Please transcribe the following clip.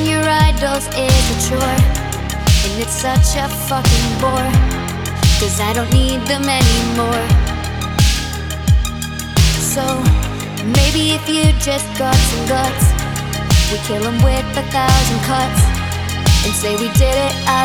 Your idols is a chore, and it's such a fucking bore. Cause I don't need them anymore. So, maybe if you just got some guts, we kill them with a thousand cuts and say we did it out